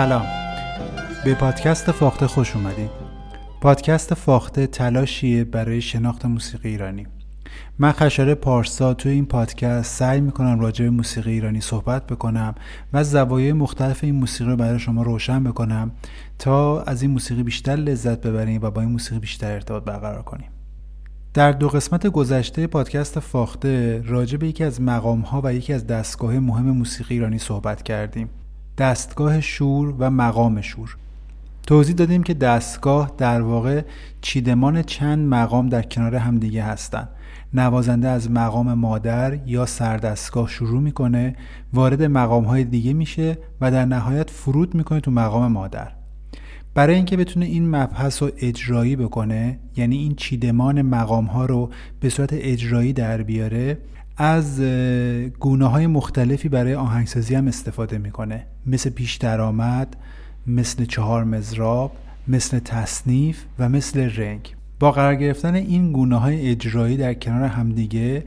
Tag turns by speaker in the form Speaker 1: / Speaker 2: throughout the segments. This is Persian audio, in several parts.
Speaker 1: سلام. به پادکست فاخته خوش اومدید پادکست فاخته تلاشیه برای شناخت موسیقی ایرانی. من خشاره پارسا توی این پادکست سعی می‌کنم راجع به موسیقی ایرانی صحبت بکنم و زوایای مختلف این موسیقی رو برای شما روشن بکنم تا از این موسیقی بیشتر لذت ببریم و با این موسیقی بیشتر ارتباط برقرار کنیم. در دو قسمت گذشته پادکست فاخته راجع به یکی از مقام ها و یکی از دستگاه مهم موسیقی ایرانی صحبت کردیم. دستگاه شور و مقام شور. توضیح دادیم که دستگاه در واقع چیدمان چند مقام در کنار همدیگه هستند نوازنده از مقام مادر یا سردستگاه شروع می‌کنه وارد مقام های دیگه میشه و در نهایت فرود می‌کنه تو مقام مادر. برای اینکه بتونه این مبحث رو اجرایی بکنه یعنی این چیدمان مقام ها رو به صورت اجرایی در بیاره از گونه های مختلفی برای آهنگسازی هم استفاده می‌کنه. مثل پیش درآمد مثل چهار مزراب مثل تصنیف و مثل رنگ. با قرار گرفتن این گونه های اجرایی در کنار همدیگه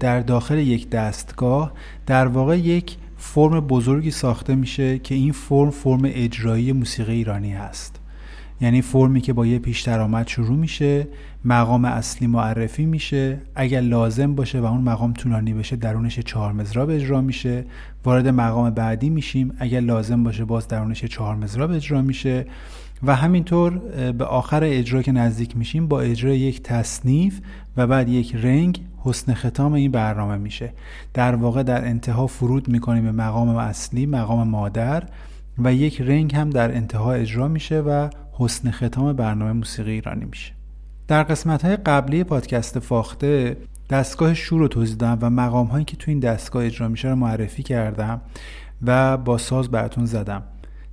Speaker 1: در داخل یک دستگاه در واقع یک فرم بزرگی ساخته میشه که این فرم فرم اجرایی موسیقی ایرانی هست. یعنی فرمی که با یه پیش درآمد شروع میشه مقام اصلی معرفی میشه اگر لازم باشه و اون مقام طولانی بشه درونش چهار مزراب اجرا میشه. وارد مقام بعدی میشیم اگر لازم باشه باز درونش چهار مزراب اجرا میشه. و همینطور به آخر اجرا که نزدیک میشیم با اجرای یک تصنیف و بعد یک رنگ حسن ختام این برنامه میشه. در واقع در انتها فرود می‌کنیم به مقام اصلی مقام مادر و یک رنگ هم در انتها اجرا میشه و حسن ختام برنامه موسیقی ایرانی میشه. در قسمت های قبلی پادکست فاخته دستگاه شور رو توضیح دادم و مقام هایی که تو این دستگاه اجرا میشه رو معرفی کردم و با ساز براتون زدم.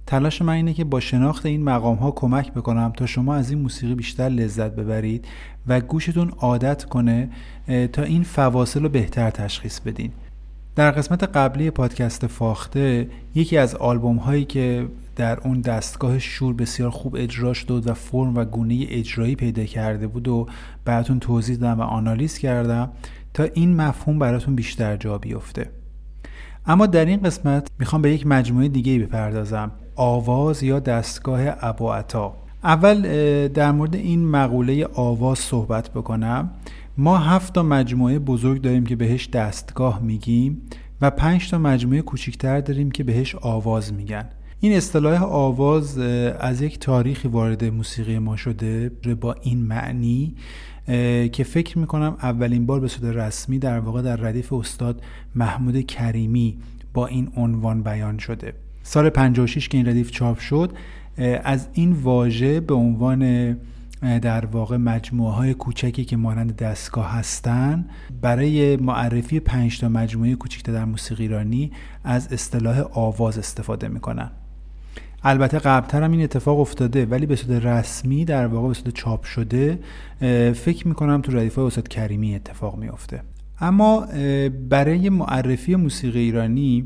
Speaker 1: تلاش من اینه که با شناخت این مقام ها کمک بکنم تا شما از این موسیقی بیشتر لذت ببرید و گوشتون عادت کنه تا این فواصل رو بهتر تشخیص بدین. در قسمت قبلی پادکست فاخته یکی از آلبوم هایی که در اون دستگاه شور بسیار خوب اجرا شد و فرم و گونه اجرایی پیدا کرده بود و براتون توضیح دادم و آنالیز کردم تا این مفهوم براتون بیشتر جا بیفته. اما در این قسمت می‌خوام به یک مجموعه دیگه بپردازم آواز یا دستگاه ابوعطا اول در مورد این مقوله آواز صحبت بکنم. ما هفت تا مجموعه بزرگ داریم که بهش دستگاه میگیم و پنج تا مجموعه کوچیکتر داریم که بهش آواز میگن. این اصطلاح آواز از یک تاریخی وارد موسیقی ما شده با این معنی که فکر می‌کنم اولین بار به صورت رسمی در واقع در ردیف استاد محمود کریمی با این عنوان بیان شده. سال 56 که این ردیف چاپ شد از این واژه به عنوان در واقع مجموعه های کوچکی که مانند دستگاه هستن برای معرفی پنج تا مجموعه کوچکتر در موسیقی ایرانی از اصطلاح آواز استفاده می‌کنن. البته قبلتر هم این اتفاق افتاده ولی به صورت رسمی در واقع به صورت چاپ شده فکر می‌کنم تو ردیف های استاد کریمی اتفاق میافته. اما برای معرفی موسیقی ایرانی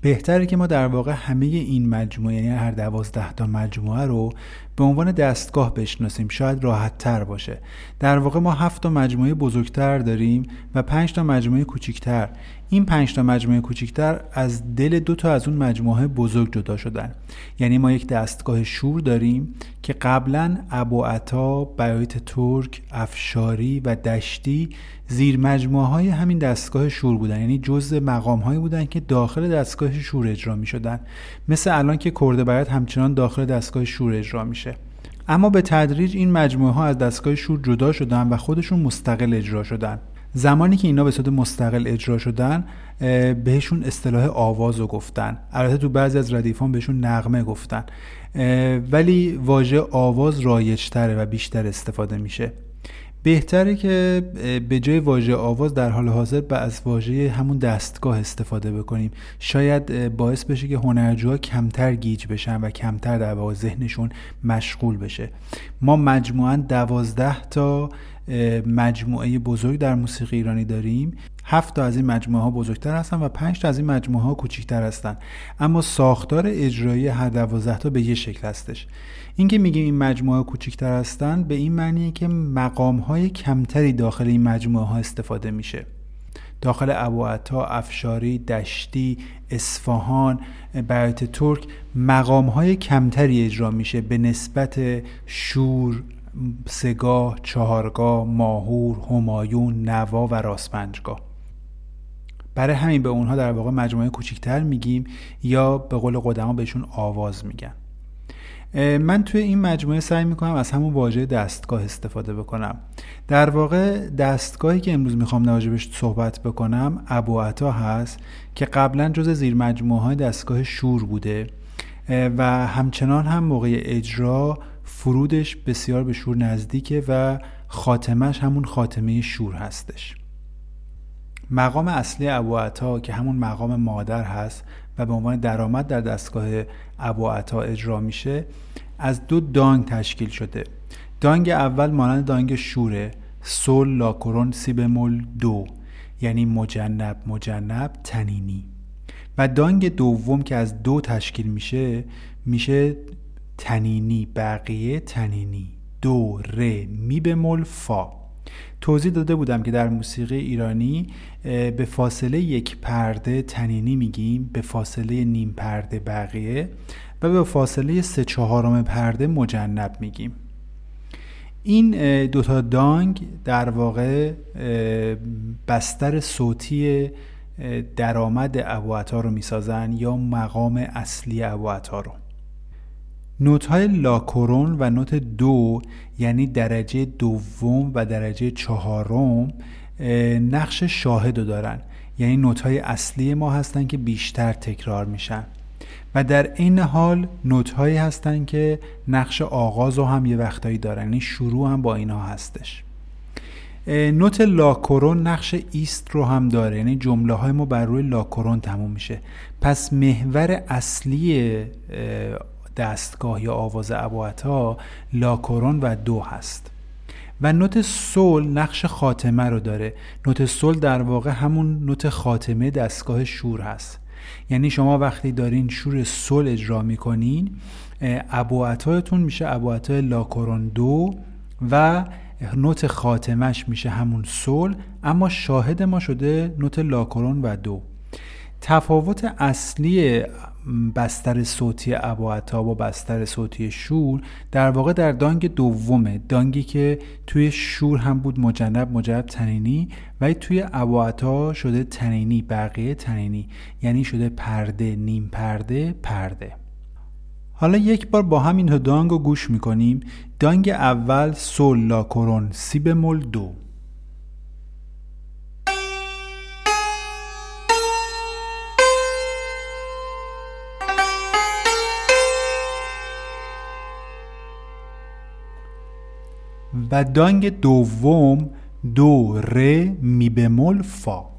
Speaker 1: بهتره که ما در واقع همه این مجموعه یعنی هر دوازده تا مجموعه رو به عنوان دستگاه بشناسیم. شاید راحت تر باشه. در واقع ما هفت تا مجموعه بزرگتر داریم و پنج تا مجموعه کوچیکتر. این پنج تا مجموعه کوچیکتر از دل دو تا از اون مجموعه بزرگ جدا شدن. یعنی ما یک دستگاه شور داریم که قبلا ابو عطا بیایت ترک افشاری و دشتی زیر مجموعه های همین دستگاه شور بودن. یعنی جزء مقام هایی بودن که داخل دستگاه شور اجرا می شدن مثل الان که کرده بیات همچنان داخل دستگاه شور اجرا میشه. اما به تدریج این مجموعه ها از دستگاه شور جدا شدن و خودشون مستقل اجرا شدن. زمانی که اینا به صورت مستقل اجرا شدن بهشون اصطلاح آواز رو گفتن. البته تو بعضی از ردیفان بهشون نغمه گفتن. ولی واژه آواز رایجتره و بیشتر استفاده میشه. بهتره که به جای واژه آواز در حال حاضر به از واژه همون دستگاه استفاده بکنیم. شاید باعث بشه که هنرجوها کمتر گیج بشن و کمتر در واقع ذهنشون مشغول بشه. ما مجموعا دوازده تا مجموعه بزرگ در موسیقی ایرانی داریم. هفت تا از این مجموعه ها بزرگتر هستن و پنج تا از این مجموعه ها کوچکتر هستن. اما ساختار اجرایی هر دوازده تا به یه شکل هستش. اینکه میگیم این مجموعه ها کوچکتر هستن به این معنیه که مقام های کمتری داخل این مجموعه ها استفاده میشه. داخل ابوعتا افشاری دشتی اصفهان بیات ترک مقام های کمتری اجرا میشه به نسبت شور سگاه چهارگاه ماهور همایون نوا و راستپنجگاه برای همین به اونها در واقع مجموعه کوچیکتر میگیم یا به قول قدما بهشون آواز میگن. من توی این مجموعه سعی می‌کنم از همون واژه دستگاه استفاده بکنم. در واقع دستگاهی که امروز می‌خوام راجبش صحبت بکنم ابوعتا هست که قبلا جز زیر مجموعه های دستگاه شور بوده و همچنان هم موقع اجرا فرودش بسیار به شور نزدیکه و خاتمش همون خاتمه شور هستش. مقام اصلی ابو که همون مقام مادر هست و به عنوان درآمد در دستگاه ابو اجرا میشه از دو دانگ تشکیل شده. دانگ اول مانند دانگ شوره سول لاکرون سی بمول دو. یعنی مجنب مجنب تنینی. و دانگ دوم که از دو تشکیل میشه میشه تنینی بقیه تنینی. دو ره می بمول فا. توضیح داده بودم که در موسیقی ایرانی به فاصله یک پرده تنینی میگیم به فاصله نیم پرده بقیه و به فاصله سه چهارم پرده مجنب میگیم. این دوتا دانگ در واقع بستر صوتی درآمد ابوعتا رو می‌سازن یا مقام اصلی ابوعتا رو. نوت های لاکورون و نوت دو یعنی درجه دوم و درجه چهارم نقش شاهد رو دارن. یعنی نوت های اصلی ما هستن که بیشتر تکرار میشن. و در این حال نوت هایی هستن که نقش آغاز رو هم یه وقتایی دارن. یعنی شروع هم با اینها هستش. نوت لاکورون نقش ایست رو هم داره. یعنی جمله های ما بر روی لاکورون تموم میشه. پس محور اصلی دستگاه یا آواز ابوعتا لاکورون و دو هست. و نوت سول نقش خاتمه رو داره. نوت سول در واقع همون نوت خاتمه دستگاه شور هست. یعنی شما وقتی دارین شور سول اجرا می‌کنین ابوعتایتون میشه ابوعتای لاکورون دو و نوت خاتمش میشه همون سول اما شاهد ما شده نوت لاکورون و دو. تفاوت اصلی بستر صوتی اباعتا با بستر صوتی شور در واقع در دانگ دومه دانگی که توی شور هم بود مجنب مجرب تنینی و توی اباعتا شده تنینی بقیه تنینی یعنی شده پرده نیم پرده پرده. حالا یک بار با همین دانگ رو گوش می‌کنیم. دانگ اول سول لا کرون سی بمول دو. و دانگ دوم دو ر می بمول فا.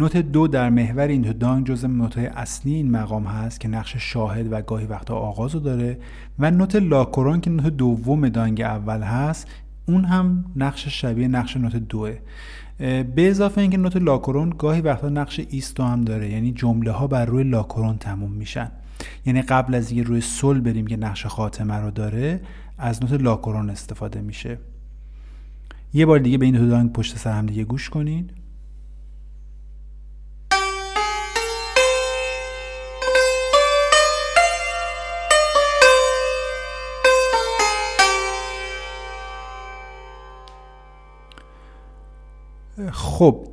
Speaker 1: نوت دو در محور این دو دانگ جز نوت اصلی این مقام هست که نقش شاهد و گاهی وقتا آغاز رو داره و نوت لاکورون که نوت دوم دانگ اول هست اون هم نقش شبیه نقش نوت دوه. به اضافه اینکه نوت لاکرون گاهی وقتا نقش ایستو هم داره یعنی جمله ها بر روی لاکرون تموم میشن. یعنی قبل از اینکه روی سل بریم که نقش خاتمه رو داره از نوت لاکرون استفاده میشه. یه بار دیگه به این دو دانگ پشت سر هم دیگه گوش کنید. خب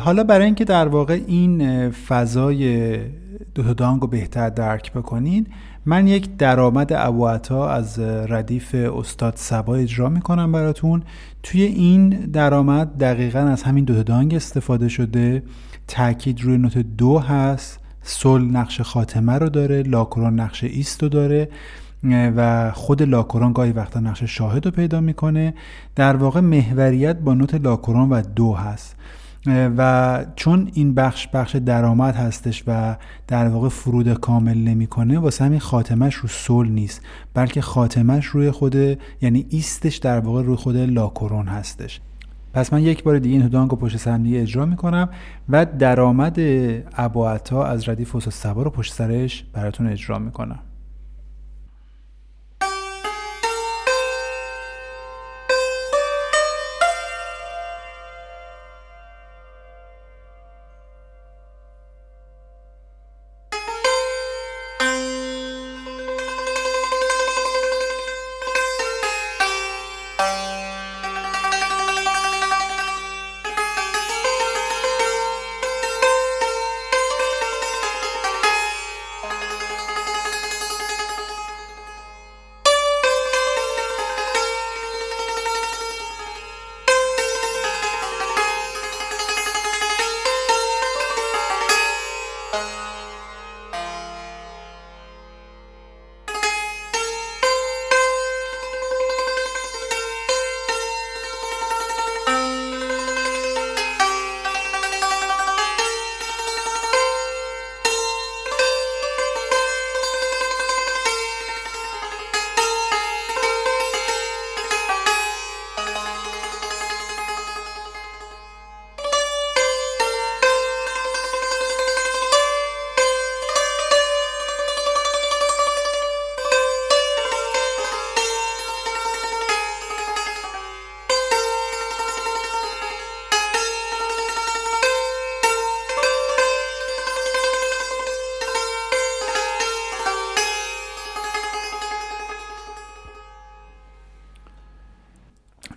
Speaker 1: حالا برای اینکه در واقع این فضای دو دانگ رو بهتر درک بکنین من یک درآمد ابوعتا از ردیف استاد سبا اجرا می‌کنم براتون. توی این درآمد دقیقا از همین دو دانگ استفاده شده تاکید روی نوت دو هست سل نقش خاتمه رو داره لاکرون نقش ایست رو داره. و خود لاکوران گاهی وقتا نقش شاهد رو پیدا می‌کنه. در واقع محوریت با نوت لاکوران و دو هست. و چون این بخش بخش درآمد هستش و در واقع فرود کامل نمی‌کنه واسه همین خاتمش رو سول نیست بلکه خاتمش روی خود یعنی ایستش در واقع روی خود لاکورون هستش. پس من یک بار دیگه این دانگ رو پشت سر دیگه اجرا می‌کنم و درآمد ابوعطا از ردیف و سبا رو پشت سرش براتون اجرا می‌کنم.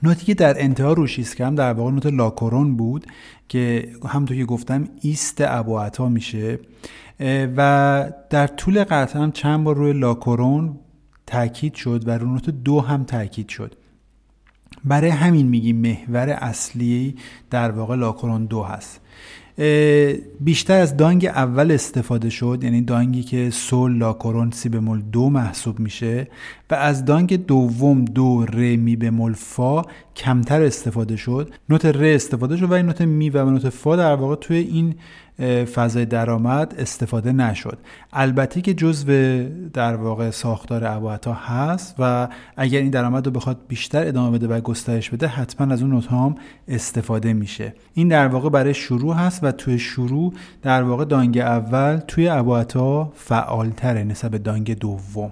Speaker 1: نوتی که در انتها روش ایستکم در واقع نوت لاکورون بود که همونطور که گفتم ایست ابوعطا میشه و در طول قطعه هم چند بار روی لاکورون تاکید شد و روی نوت دو هم تاکید شد. برای همین میگیم محور اصلی در واقع لاکورون دو هست. بیشتر از دانگ اول استفاده شد یعنی دانگی که سول لا کرون سی بمول دو محسوب میشه و از دانگ دوم دو ر می بمول فا کمتر استفاده شد. نوت ر استفاده شد و این نوت می و نوت فا در واقع توی این فضای درآمد استفاده نشد. البته که جزو در واقع ساختار اباعتا هست و اگر این درآمد رو بخواد بیشتر ادامه بده و گسترش بده حتما از اون نوت هم استفاده میشه. این در واقع برای شروع هست و توی شروع در واقع دانگ اول توی اباعتا فعالتره نسبت به دانگ دوم.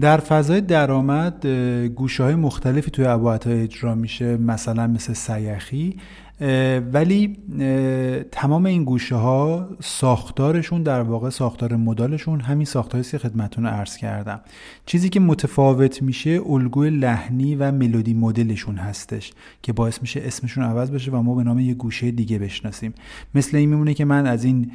Speaker 1: در فضای درآمد گوشه های مختلفی توی اباعتا اجرا میشه مثلا مثل سیخی. ولی تمام این گوشه ها ساختارشون در واقع ساختار مدالشون همین ساختاری که خدمتون عرض کردم. چیزی که متفاوت میشه الگوی لحنی و ملودی مدلشون هستش که باعث میشه اسمشون عوض بشه و ما به نام یه گوشه دیگه بشناسیم. مثل این میمونه که من از این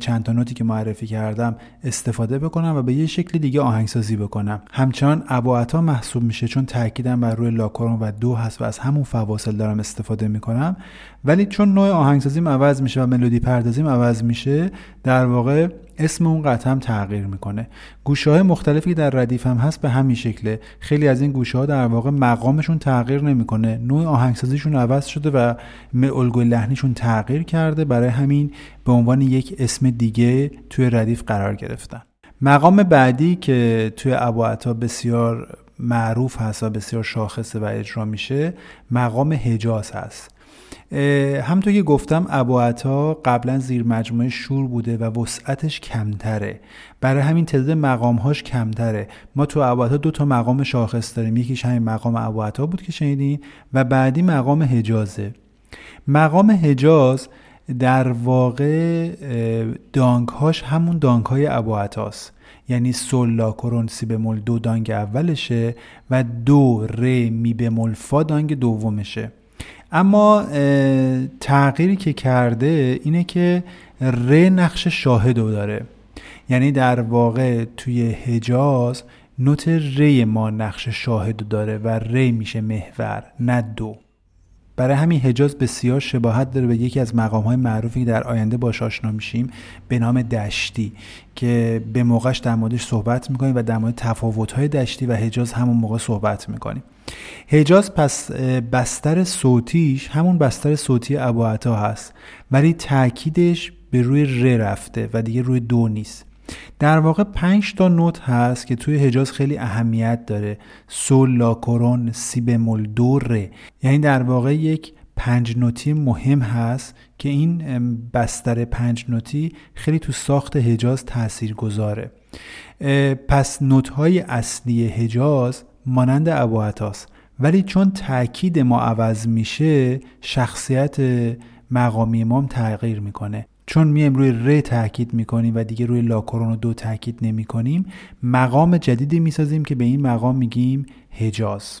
Speaker 1: چند تا نوتی که معرفی کردم استفاده بکنم و به یه شکل دیگه آهنگسازی بکنم. همچنان اباعتا محسوب میشه چون تاکیدم بر روی لاکورون و دو هست و از همون فواصل دارم استفاده می‌کنم. ولی چون نوع آهنگسازیم عوض میشه و ملودی پردازیم عوض میشه در واقع اسم اون قطعه هم تغییر می‌کنه. گوشه های مختلفی در ردیف هم هست به همین شکله. خیلی از این گوشه ها در واقع مقامشون تغییر نمی‌کنه. نوع آهنگسازیشون عوض شده و الگوی لحنیشون تغییر کرده. برای همین به عنوان یک اسم دیگه توی ردیف قرار گرفتن. مقام بعدی که توی ابوعطا بسیار معروف هست و بسیار شاخصه و اجرا میشه مقام حجاز هست. همطور که گفتم ابوعطا قبلا زیر مجموعه شور بوده و وسعتش کمتره. برای همین تعداد مقامهاش کمتره. ما تو ابوعطا دو تا مقام شاخص داریم. یکیش همین مقام ابوعطا بود که شنیدین و بعدی مقام حجازه مقام حجاز در واقع دانگهاش همون دانگ های ابوعطاست یعنی سول لا کرون سی بمول دو دانگ اولشه و دو ر می بمول فا دانگ دومشه. اما تغییری که کرده اینه که ر نقش شاهد رو داره. یعنی در واقع توی حجاز نوت ری ما نقش شاهد داره و ری میشه محور نه دو. برای همین حجاز بسیار شباهت داره به یکی از مقام های معروفی که در آینده باش آشنا میشیم به نام دشتی که به موقعش در موردش صحبت می‌کنیم و در مورد تفاوت های دشتی و حجاز همون موقع صحبت می‌کنیم. حجاز پس بستر صوتیش همون بستر صوتی اباعتا هست ولی تاکیدش به روی ر رفته و دیگه روی دو نیست. در واقع پنج تا نوت هست که توی حجاز خیلی اهمیت داره. سول لا کرون سی بمول دو ره یعنی در واقع یک پنج نوتی مهم هست که این بستر پنج نوتی خیلی تو ساخت حجاز تأثیر گذاره پس نوت های اصلی حجاز مانند ابوعطاس ولی چون تاکید ما عوض میشه شخصیت مقامی ما تغییر می‌کنه. چون میم روی ر تاکید می‌کنیم و دیگه روی لاکرون و دو تاکید نمی‌کنیم مقام جدیدی می‌سازیم که به این مقام میگیم حجاز.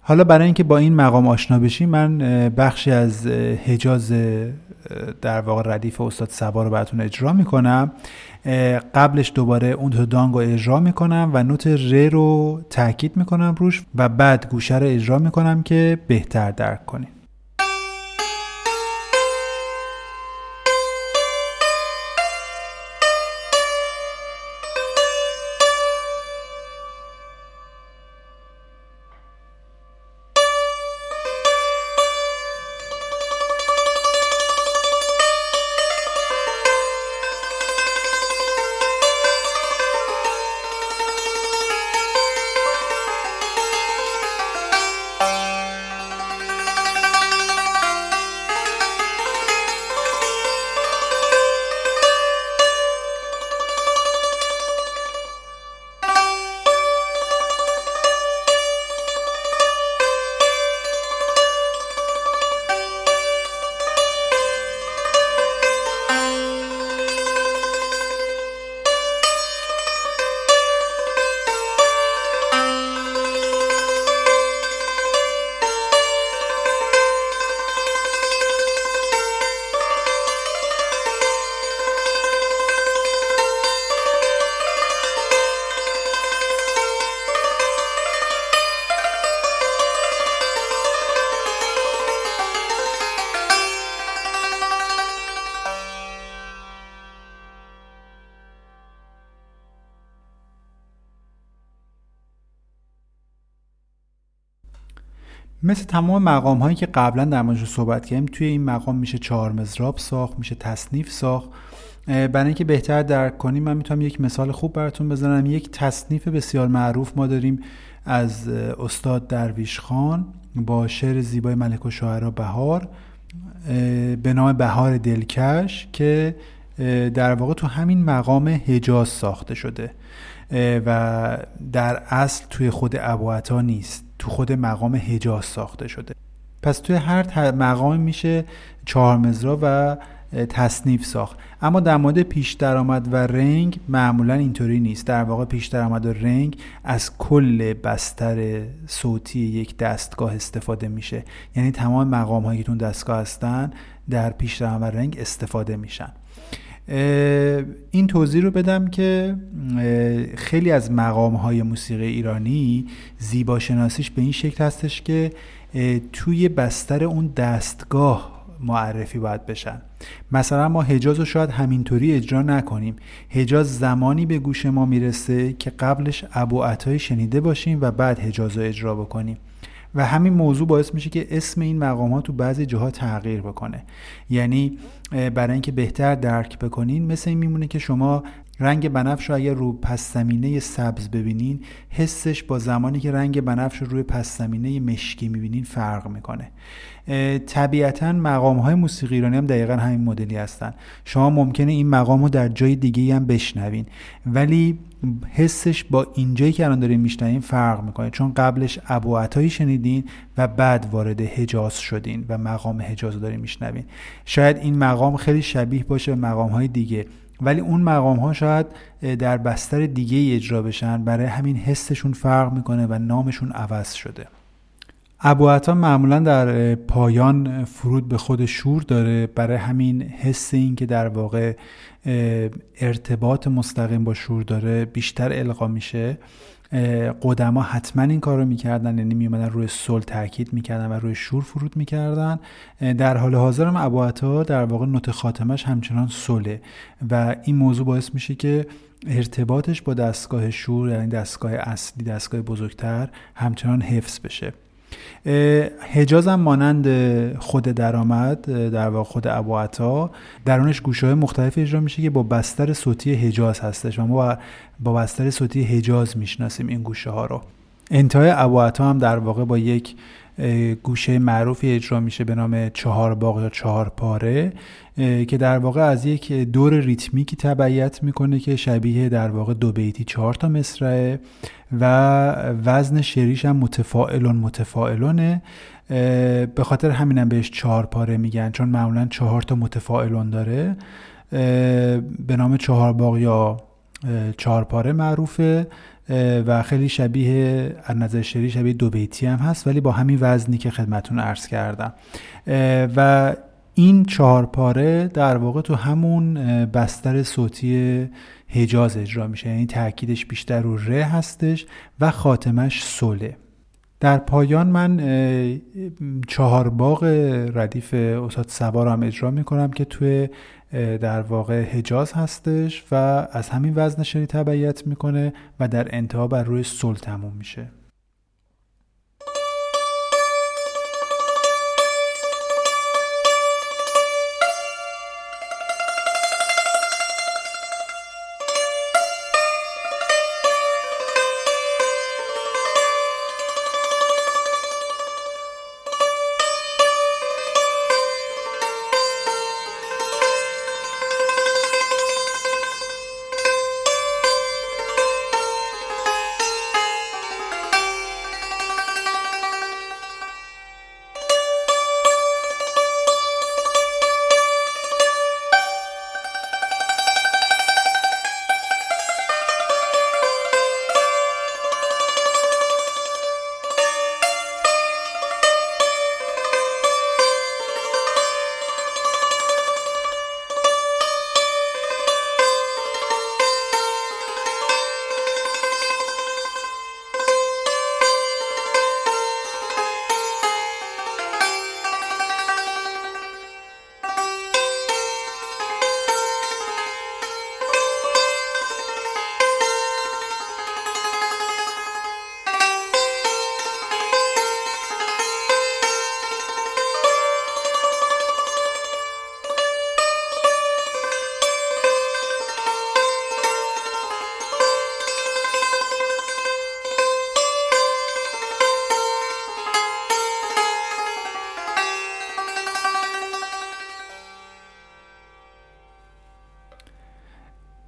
Speaker 1: حالا برای اینکه با این مقام آشنا بشیم من بخشی از حجاز در واقع ردیف استاد سبا رو براتون اجرا می‌کنم. قبلش دوباره اون تو دانگ رو اجرا می‌کنم و نوت ر رو تاکید می‌کنم روش و بعد گوشه رو اجرا می‌کنم که بهتر درک کنیم. مثل تمام مقام هایی که قبلا در موردش صحبت کردیم توی این مقام میشه چهار مزراب ساخت میشه تصنیف ساخت. برای اینکه بهتر درک کنیم من می‌تونم یک مثال خوب براتون بزنم. یک تصنیف بسیار معروف ما داریم از استاد درویش خان با شعر زیبای ملک و شاعرا بهار. به نام بهار دلکش که در واقع تو همین مقام حجاز ساخته شده. و در اصل توی خود ابوعطا نیست. تو خود مقام حجاز ساخته شده. پس توی هر مقام میشه چهار مزرا و تصنیف ساخت. اما در مورد پیش درآمد و رنگ معمولا اینطوری نیست. در واقع پیش درآمد و رنگ از کل بستر صوتی یک دستگاه استفاده میشه. یعنی تمام مقام هایی که تون دستگاه هستن در پیش درآمد و رنگ استفاده میشن. این توضیح رو بدم که خیلی از مقام های موسیقی ایرانی زیبا شناسیش به این شکل هستش که توی بستر اون دستگاه معرفی باید بشن. مثلا ما حجاز رو شاید همینطوری اجرا نکنیم. حجاز زمانی به گوش ما می‌رسه که قبلش ابو عطای شنیده باشیم و بعد حجاز رو اجرا بکنیم. و همین موضوع باعث میشه که اسم این مقام ها تو بعضی جاها تغییر بکنه. یعنی برای اینکه بهتر درک بکنین مثل این میمونه که شما رنگ بنفش رو اگر رو پس زمینه سبز ببینین حسش با زمانی که رنگ بنفش رو روی پس زمینه مشکی می‌بینین فرق می‌کنه. طبیعتا مقام های موسیقی ایرانی هم دقیقا همین مدلی هستن. شما ممکنه این مقام رو در جای دیگه هم بشنوین. ولی حسش با اینجایی که الان داریم میشنویم فرق می‌کنه. چون قبلش ابو عطایی شنیدین و بعد وارد حجاز شدین و مقام حجاز رو داریم میشنوین شاید این مقام خیلی شبیه باشه به مقام های دیگه. ولی اون مقام ها شاید در بستر دیگه اجرا بشن. برای همین حسشون فرق می‌کنه و نامشون عوض شده. ابو معمولا در پایان فرود به خود شور داره برای همین حس این که در واقع ارتباط مستقیم با شور داره بیشتر القا میشه. قدما حتما این کار رو می‌کردن یعنی میومدن روی سل تاکید می‌کردن و روی شور فرود می‌کردن. در حال حاضر هم ابو در واقع نوت خاتمش همچنان سله و این موضوع باعث میشه که ارتباطش با دستگاه شور یعنی دستگاه اصلی دستگاه بزرگتر همچنان حفظ بشه. حجاز هم مانند خود درآمد در واقع خود ابو درونش گوشه های مختلف اجرا میشه که با بستر صوتی حجاز هستش و ما با بستر صوتی حجاز می‌شناسیم این گوشه ها رو. انتهای ابو هم در واقع با یک گوشه معروفی اجرا میشه به نام چهار باغ یا چهار پاره که در واقع از یک دور ریتمیکی تبعیت می‌کنه که شبیه در واقع دو بیتی چهار تا مصرعه و وزن شعریش هم متفائلون متفائلونه به خاطر همینم بهش چهار پاره میگن چون معمولا چهار تا متفائلون داره. به نام چهار باغ یا چهار پاره معروفه و خیلی شبیه از نظر شعری شبیه دو بیتی هم هست ولی با همین وزنی که خدمتون عرض کردم. و این چهار پاره در واقع تو همون بستر صوتی حجاز اجرا میشه. یعنی تاکیدش بیشتر رو ره هستش و خاتمش سوله در پایان من چهار باغ ردیف استاد سوار هم اجرا می‌کنم که توی در واقع حجاز هستش و از همین وزن شری تبعیت می‌کنه و در انتها بر روی سل تموم میشه.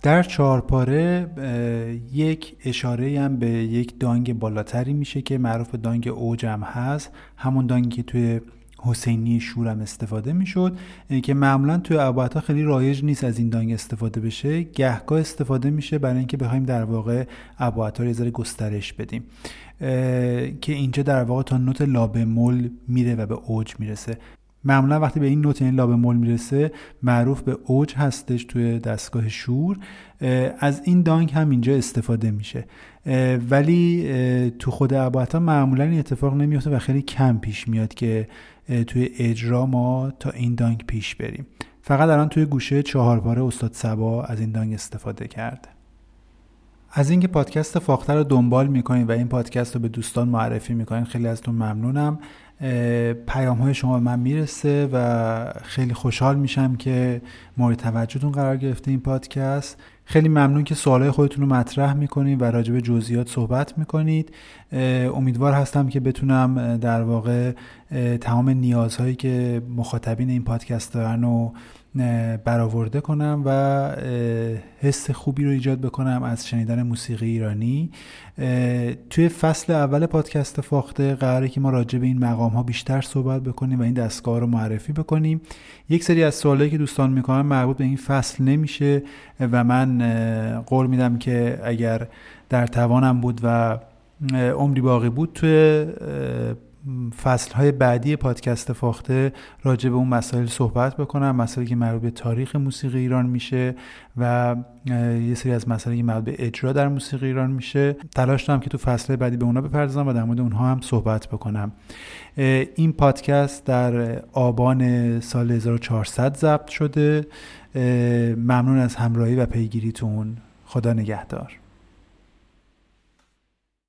Speaker 1: در چهارپاره یک اشاره هم به یک دانگ بالاتری میشه که معروف دانگ اوج هم هست. همون دانگی که توی حسینی شورم استفاده می‌شد که معمولا توی اباتا خیلی رایج نیست از این دانگ استفاده بشه. گهگاه استفاده میشه برای اینکه بخوایم در واقع اباتا رو یه ذره گسترش بدیم. که اینجا در واقع تا نوت لابمول میره و به اوج می‌رسه. معمولا وقتی به این نوت این لابه مول می‌رسه معروف به اوج هستش توی دستگاه شور. از این دانگ هم اینجا استفاده میشه. ولی تو خود اباتا معمولا این اتفاق نمیفته و خیلی کم پیش میاد که توی اجرا ما تا این دانگ پیش بریم. فقط الان توی گوشه چهارباره استاد سبا از این دانگ استفاده کرده از اینکه پادکست فاخته رو دنبال می‌کنین و این پادکست رو به دوستان معرفی می‌کنین خیلی ازتون ممنونم. پیام های شما به من می‌رسه و خیلی خوشحال میشم که مورد توجهتون قرار گرفته این پادکست. خیلی ممنون که سوالای خودتون رو مطرح می‌کنید و راجع به جزئیات صحبت می‌کنید. امیدوار هستم که بتونم در واقع تمام نیازهایی که مخاطبین این پادکست دارن و برآورده کنم و حس خوبی رو ایجاد بکنم از شنیدن موسیقی ایرانی. توی فصل اول پادکست فاخته قراره که ما راجع به این مقام ها بیشتر صحبت بکنیم و این دستگاه رو معرفی بکنیم. یک سری از سوالایی که دوستان می‌کنن مربوط به این فصل نمیشه و من قول میدم که اگر در توانم بود و عمری باقی بود توی فصل های بعدی پادکست فاخته راجع به اون مسائل صحبت بکنم. مسائلی که مربوط به تاریخ موسیقی ایران میشه و یه سری از مسائلی که مربوط به اجرا در موسیقی ایران میشه. تلاش دارم که تو فصل بعدی به اونا بپردازم و در مورد اونها هم صحبت بکنم. این پادکست در آبان سال 1400 ضبط شده. ممنون از همراهی و پیگیریتون. خدا نگهدار.